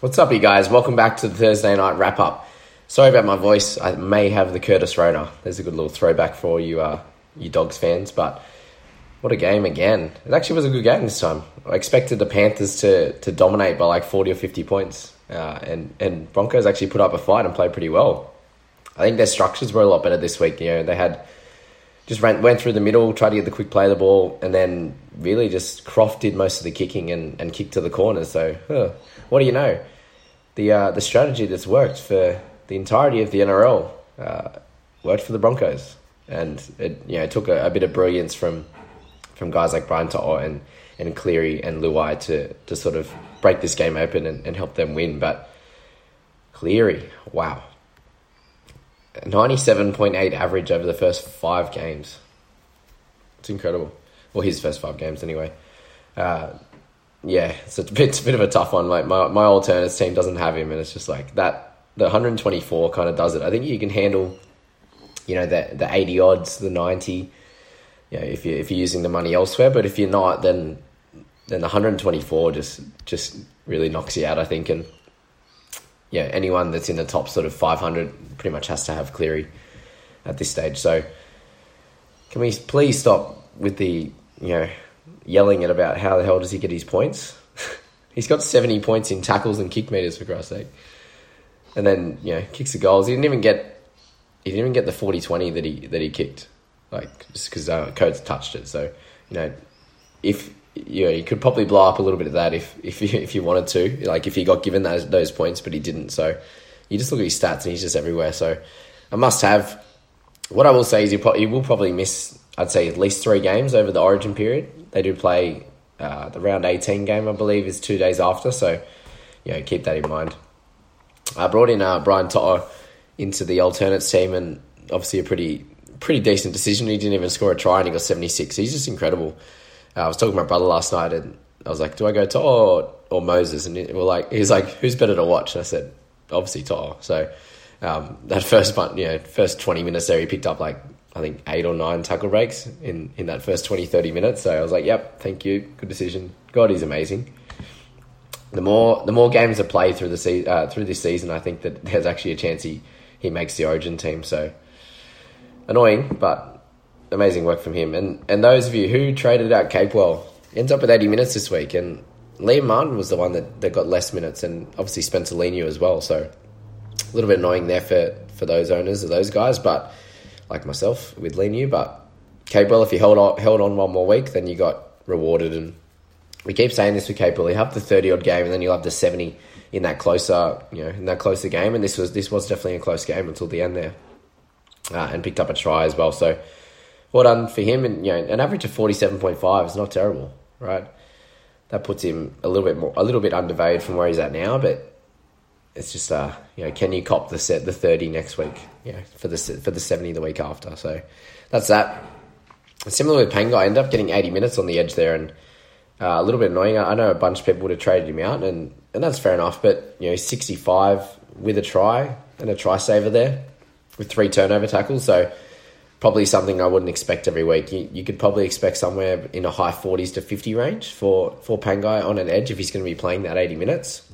What's up, you guys? Welcome back to the Thursday night wrap up. Sorry about my voice. I may have the Curtis Rona. There's a good little throwback for you, uh, you Dogs fans. But what a game again! It actually was a good game this time. I expected the Panthers to to dominate by like forty or fifty points, uh, and and Broncos actually put up a fight and played pretty well. I think their structures were a lot better this week. You know, they had just ran, went through the middle, tried to get the quick play of the ball, and then really just Croft did most of the kicking and, and kicked to the corners. So, huh, what do you know? The uh, the strategy that's worked for the entirety of the NRL uh, worked for the Broncos, and it you know it took a, a, bit of brilliance from from guys like Brian To'o and and Cleary and Luai to to sort of break this game open and, and help them win. But Cleary, wow, ninety seven point eight average over the first five games. It's incredible. Well, his first five games anyway. Uh, yeah, it's a bit, it's a bit of a tough one. Like my my alternates team doesn't have him, and it's just like that. The 124 kind of does it. I think you can handle, you know, the the 80 odds, the 90. You know, if you if you're using the money elsewhere, but if you're not, then then the 124 just just really knocks you out. I think, and yeah, anyone that's in the top sort of 500 pretty much has to have Cleary at this stage. So, can we please stop with the you know yelling at about how the hell does he get his points? He's got 70 points in tackles and kick meters for Christ's sake. And then, you know, kicks the goals. He didn't even get he didn't even get the 40-20 that he that he kicked. Like just because uh, Coates touched it. So, you know, if you know, you could probably blow up a little bit of that if if you, if you wanted to. Like if he got given those those points, but he didn't. So you just look at his stats and he's just everywhere. So a must have. What I will say is he, pro- he will probably miss. I'd say at least three games over the Origin period. They do play uh, the round 18 game, I believe, is two days after. So, yeah, keep that in mind. I brought in uh, Brian To'o into the alternates team, and obviously a pretty pretty decent decision. He didn't even score a try, and he got 76. He's just incredible. Uh, I was talking to my brother last night, and I was like, "Do I go To'o or, or Moses?" And we're like, he's like, "Who's better to watch?" And I said, "Obviously To'o." So um, that first, you know, first 20 minutes there, he picked up like I think eight or nine tackle breaks in, in that first 20, 30 minutes. So I was like, yep, thank you. Good decision. God, he's amazing. The more the more games are played through the se- uh, through this season, I think that there's actually a chance he, he makes the Origin team. So annoying, but amazing work from him. And and those of you who traded out Capewell ends up with 80 minutes this week, and Liam Martin was the one that, that got less minutes, and obviously Spencer Leniu as well. So a little bit annoying there for, for those owners of those guys, but like myself with Leniu. But Capewell, if you held on, held on one more week, then you got rewarded. And we keep saying this with Capewell. You have the thirty odd game, and then you'll have the seventy in that closer, you know, in that closer game. And this was this was definitely a close game until the end there, uh, and picked up a try as well. So well done for him. And you know, an average of forty seven point five is not terrible, right? That puts him a little bit more, a little bit undervalued from where he's at now, but it's just uh, you know, can you cop the set the thirty next week? You know, for the for the seventy the week after. So that's that. Similar with Pangai, I ended up getting eighty minutes on the edge there, and Uh, a little bit annoying. I know a bunch of people would have traded him out, and, and that's fair enough. But you know, 65 with a try and a try saver there with three turnover tackles. So probably something I wouldn't expect every week. You, you could probably expect somewhere in a high 40s to 50 range for, for Pangai on an edge if he's going to be playing that 80 minutes.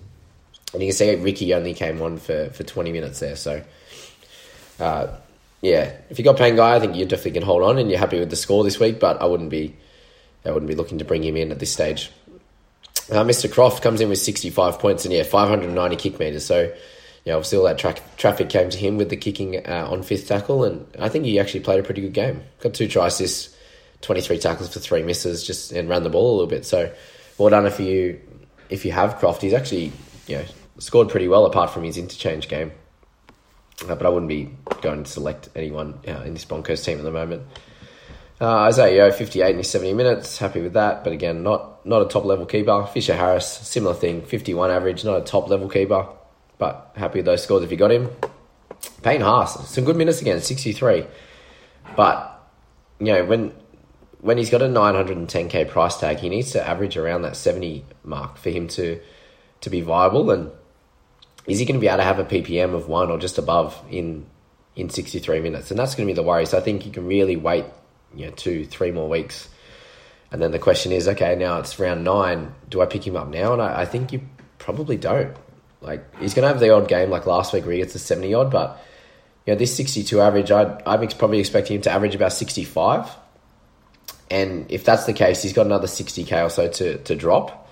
And you can see Riki only came on for, for 20 minutes there. So, uh, yeah, if you got Pangai, I think you definitely can hold on and you're happy with the score this week, but I wouldn't be, I wouldn't be looking to bring him in at this stage. Uh, Mr. Croft comes in with 65 points and, yeah, 590 kick meters. So, know, obviously all that tra- traffic came to him with the kicking uh, on fifth tackle, and I think he actually played a pretty good game. Got two tries this, 23 tackles for three misses, just and ran the ball a little bit. So, well done if you if you have Croft. He's actually you know scored pretty well apart from his interchange game. Uh, but I wouldn't be going to select anyone uh, in this Broncos team at the moment. Uh, Isaiah 58 in his 70 minutes, happy with that. But again, not not a top level keeper. Fisher Harris, similar thing, 51 average, not a top level keeper but happy with those scores if you got him. Payne Haas, some good minutes again, 63. But, you know, when when he's got a 910k price tag, he needs to average around that 70 mark for him to to be viable. And is he going to be able to have a PPM of one or just above in in 63 minutes? And that's going to be the worry. So I think you can really wait, you know, two, three more weeks. And then the question is, okay, now it's round nine. Do I pick him up now? And I, I think you probably don't. Like he's going to have the odd game like last week where he gets a seventy odd, but you know this sixty two average, I'd, I'm probably expecting him to average about sixty five. And if that's the case, he's got another sixty k or so to to drop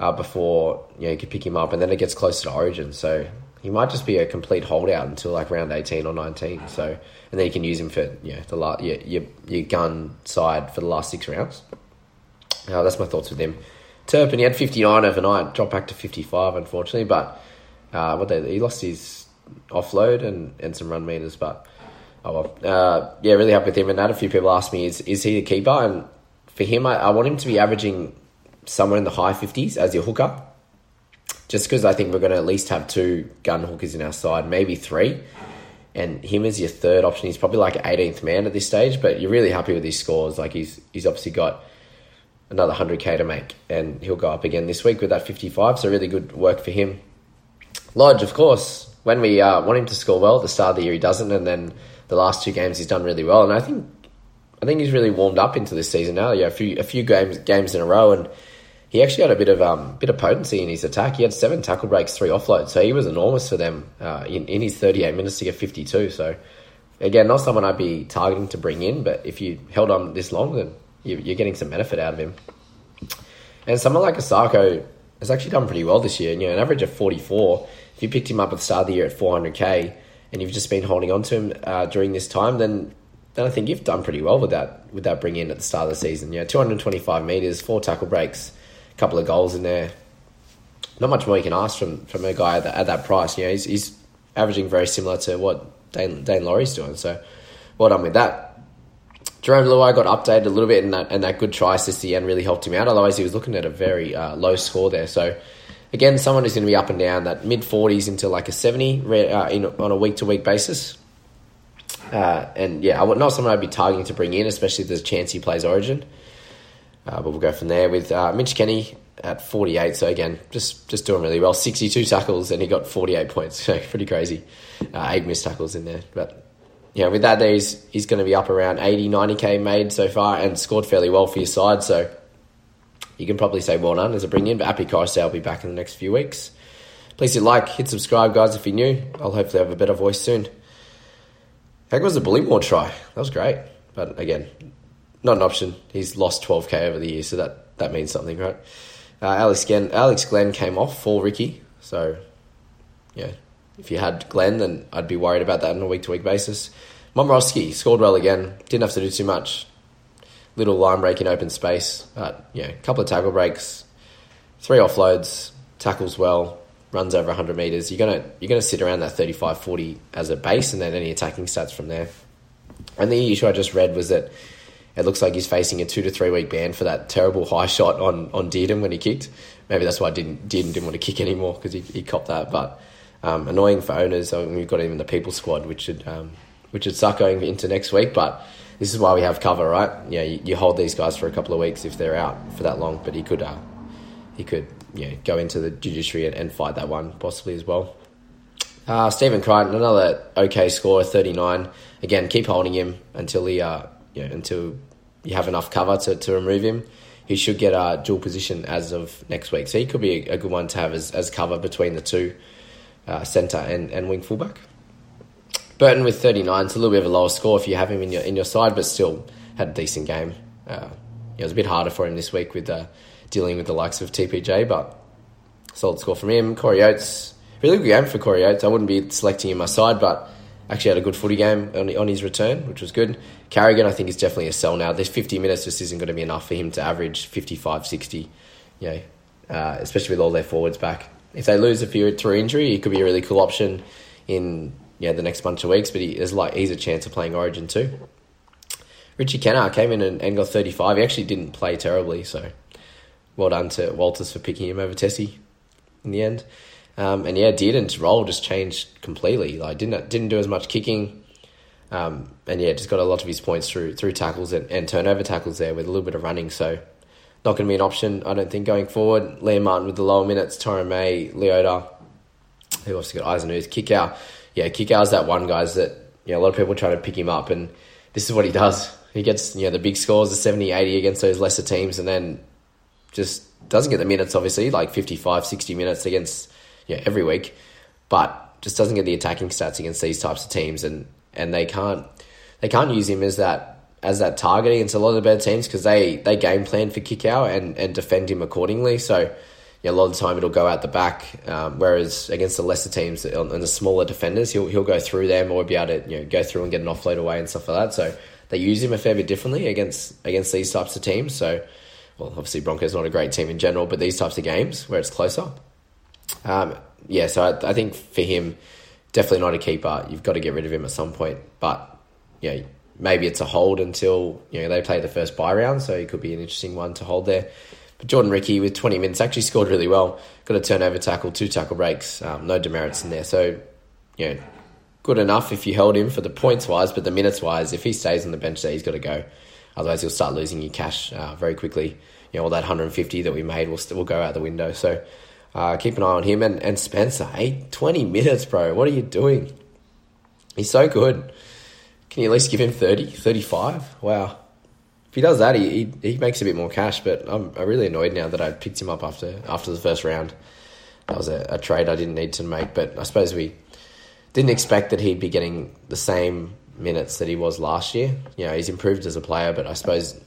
uh, before you know you could pick him up, and then it gets closer to Origin. So he might just be a complete holdout until like round eighteen or nineteen. So and then you can use him for yeah the la- your, your your gun side for the last six rounds. Uh, that's my thoughts with him. Turpin, he had 59 overnight, dropped back to 55, unfortunately, but uh, what they, he lost his offload and, and some run meters, but oh well. Uh, yeah, really happy with him. And had a few people ask me, is is he the keeper? And for him, I, I want him to be averaging somewhere in the high fifties as your hooker, just because I think we're going to at least have two gun hookers in our side, maybe three. And him as your third option, he's probably like 18th man at this stage, but you're really happy with his scores. Like he's he's obviously got another 100k to make, and he'll go up again this week with that 55. So really good work for him. Lodge, of course, when we uh, want him to score well at the start of the year, he doesn't, and then the last two games he's done really well. And I think I think he's really warmed up into this season now. Yeah, a few a few games games in a row, and he actually had a bit of um bit of potency in his attack. He had seven tackle breaks, three offloads, so he was enormous for them uh, in in his 38 minutes to get 52. So again, not someone I'd be targeting to bring in, but if you held on this long, then you're getting some benefit out of him. And someone like Isaako has actually done pretty well this year. You know, an average of 44. If you picked him up at the start of the year at 400k and you've just been holding on to him uh, during this time, then then I think you've done pretty well with that with that bring in at the start of the season. Yeah, 225 meters, four tackle breaks, couple of goals in there. Not much more you can ask from from a guy at that, at that price. You know, he's, he's averaging very similar to what Dane, Daine Laurie's doing. So, well done with that. Jarome Luai got updated a little bit, and that and that good try assist the end really helped him out. Otherwise, he was looking at a very uh, low score there. So, again, someone who's going to be up and down that mid forties into like a seventy uh, in, on a week to week basis. Uh, and yeah, I would not someone I'd be targeting to bring in, especially if there's a chance he plays Origin. Uh, but we'll go from there with uh, Mitch Kenny at 48. So again, just just doing really well. 62 tackles and he got 48 points. So pretty crazy. Uh, eight missed tackles in there, but yeah, with that, he's, he's going to be up around 80, 90k made so far and scored fairly well for your side. So you can probably say well done as a bring in. But Koroisau will be back in the next few weeks. Please hit like, hit subscribe, guys, if you're new. I'll hopefully have a better voice soon. How was the Bullymore try? That was great. But again, not an option. He's lost 12k over the year, so that, that means something, right? Uh, Alex, Glenn, Alex Glenn came off for Riki. So, yeah, if you had Glenn, then I'd be worried about that on a week to week basis. Momirovski scored well again. Didn't have to do too much. Little line break in open space, but yeah, a couple of tackle breaks, three offloads, tackles well, runs over 100 meters. You're gonna you're gonna sit around that 35 40 as a base, and then any attacking stats from there. And the issue I just read was that it looks like he's facing a two to three week ban for that terrible high shot on on Dearden when he kicked. Maybe that's why I didn't didn't want to kick anymore because he, he copped that. But um, annoying for owners. I mean, we've got in the people squad, which should um, which would suck going into next week. But this is why we have cover, right? Yeah, you, you, hold these guys for a couple of weeks if they're out for that long, but he could, uh, he could, yeah, go into the judiciary and, and fight that one possibly as well. Uh, Stephen Crichton, another okay score, thirty nine. Again, keep holding him until he, uh, until you have enough cover to, to remove him. He should get a dual position as of next week, so he could be a, a good one to have as, as cover between the two, uh, centre and, and wing fullback. Burton with 39, it's a little bit of a lower score if you have him in your in your side, but still had a decent game. Uh, it was a bit harder for him this week with uh, dealing with the likes of TPJ, but solid score from him. Corey Oates, really good game for Corey Oates. I wouldn't be selecting him in my side, but actually had a good footy game on, on his return, which was good. Carrigan, I think, is definitely a sell now. This 50 minutes just isn't going to be enough for him to average 55, 60, you know, uh, especially with all their forwards back. If they lose a few through injury, he could be a really cool option in yeah, the next bunch of weeks, but he is like he's a chance of playing Origin too. Richie Kennar came in and, and, got 35. He actually didn't play terribly, so well done to Walters for picking him over Tesi in the end. Um, and yeah, Dearden's role just changed completely. Like didn't didn't do as much kicking, um, and yeah, just got a lot of his points through through tackles and, and turnover tackles there with a little bit of running. So not going to be an option, I don't think, going forward. Liam Martin with the lower minutes, Tyrone May, Leota, who also got Eisenhuth, kick out yeah, Kikau's that one guys that you know, a lot of people try to pick him up, and this is what he does. He gets you know the big scores, the 70, 80 against those lesser teams, and then just doesn't get the minutes. Obviously, like 55, 60 minutes against yeah every week, but just doesn't get the attacking stats against these types of teams, and and they can't they can't use him as that as that targeting into a lot of the better teams because they they game plan for Kikau and and defend him accordingly. So yeah, a lot of the time it'll go out the back. Um, whereas against the lesser teams and the smaller defenders, he'll he'll go through them or be able to you know go through and get an offload away and stuff like that. So they use him a fair bit differently against against these types of teams. So well, obviously Broncos not a great team in general, but these types of games where it's closer. Um, yeah, so I, I think for him, definitely not a keeper. You've got to get rid of him at some point. But yeah, maybe it's a hold until you know they play the first bye round. So he could be an interesting one to hold there. But Jordan Riki with 20 minutes actually scored really well. Got a turnover tackle, two tackle breaks, um, no demerits in there. So, you know, good enough if you held him for the points wise, but the minutes wise, if he stays on the bench there, he's got to go. Otherwise, he'll start losing your cash uh, very quickly. You know, all that 150 that we made will, will go out the window. So, uh, keep an eye on him. And, and Spencer, hey, 20 minutes, bro. What are you doing? He's so good. Can you at least give him 30, 35? Wow if he does that, he, he, he makes a bit more cash. But I'm, I'm really annoyed now that I picked him up after after the first round. That was a, a trade I didn't need to make, but I suppose we didn't expect that he'd be getting the same minutes that he was last year. You know, he's improved as a player, but I suppose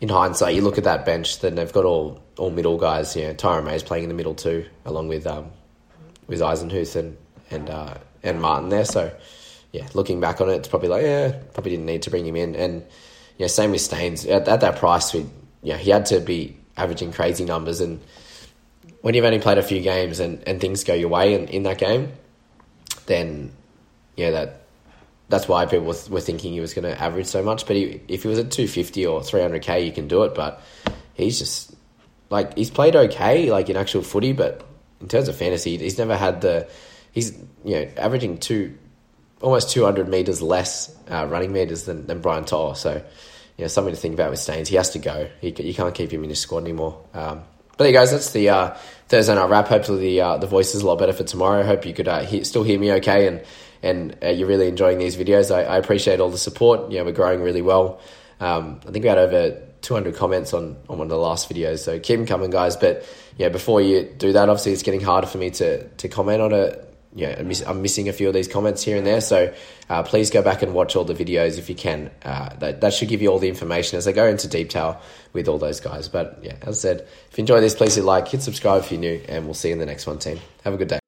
in hindsight, you look at that bench, then they've got all all middle guys. You know, Tyrone May's playing in the middle too, along with um, with Eisenhuth and and uh, and Martin there. So yeah, looking back on it, it's probably like yeah, probably didn't need to bring him in and yeah, same with Staines. At, at that price, we, yeah, he had to be averaging crazy numbers. And when you've only played a few games and, and things go your way in, in that game, then yeah, that that's why people were thinking he was going to average so much. But he, if he was at 250 or 300k, you can do it. But he's just like he's played okay, like in actual footy, but in terms of fantasy, he's never had the he's you know averaging two almost 200 meters less uh, running meters than, than Brian To'o. So you know, something to think about with Staines. He has to go. He, you can't keep him in your squad anymore. Um, but there guys. That's the uh, Thursday night wrap. Hopefully the uh, the voice is a lot better for tomorrow. Hope you could uh, he- still hear me okay and and uh, you're really enjoying these videos. I, I, appreciate all the support. Yeah, we're growing really well. Um, I think we had over 200 comments on, on one of the last videos. So keep them coming, guys. But yeah, before you do that, obviously it's getting harder for me to to comment on it yeah, I'm, miss, I'm, missing a few of these comments here and there. So uh, please go back and watch all the videos if you can. Uh, that, that should give you all the information as I go into detail with all those guys. But yeah, as I said, if you enjoy this, please hit like, hit subscribe if you're new, and we'll see you in the next one, team. Have a good day.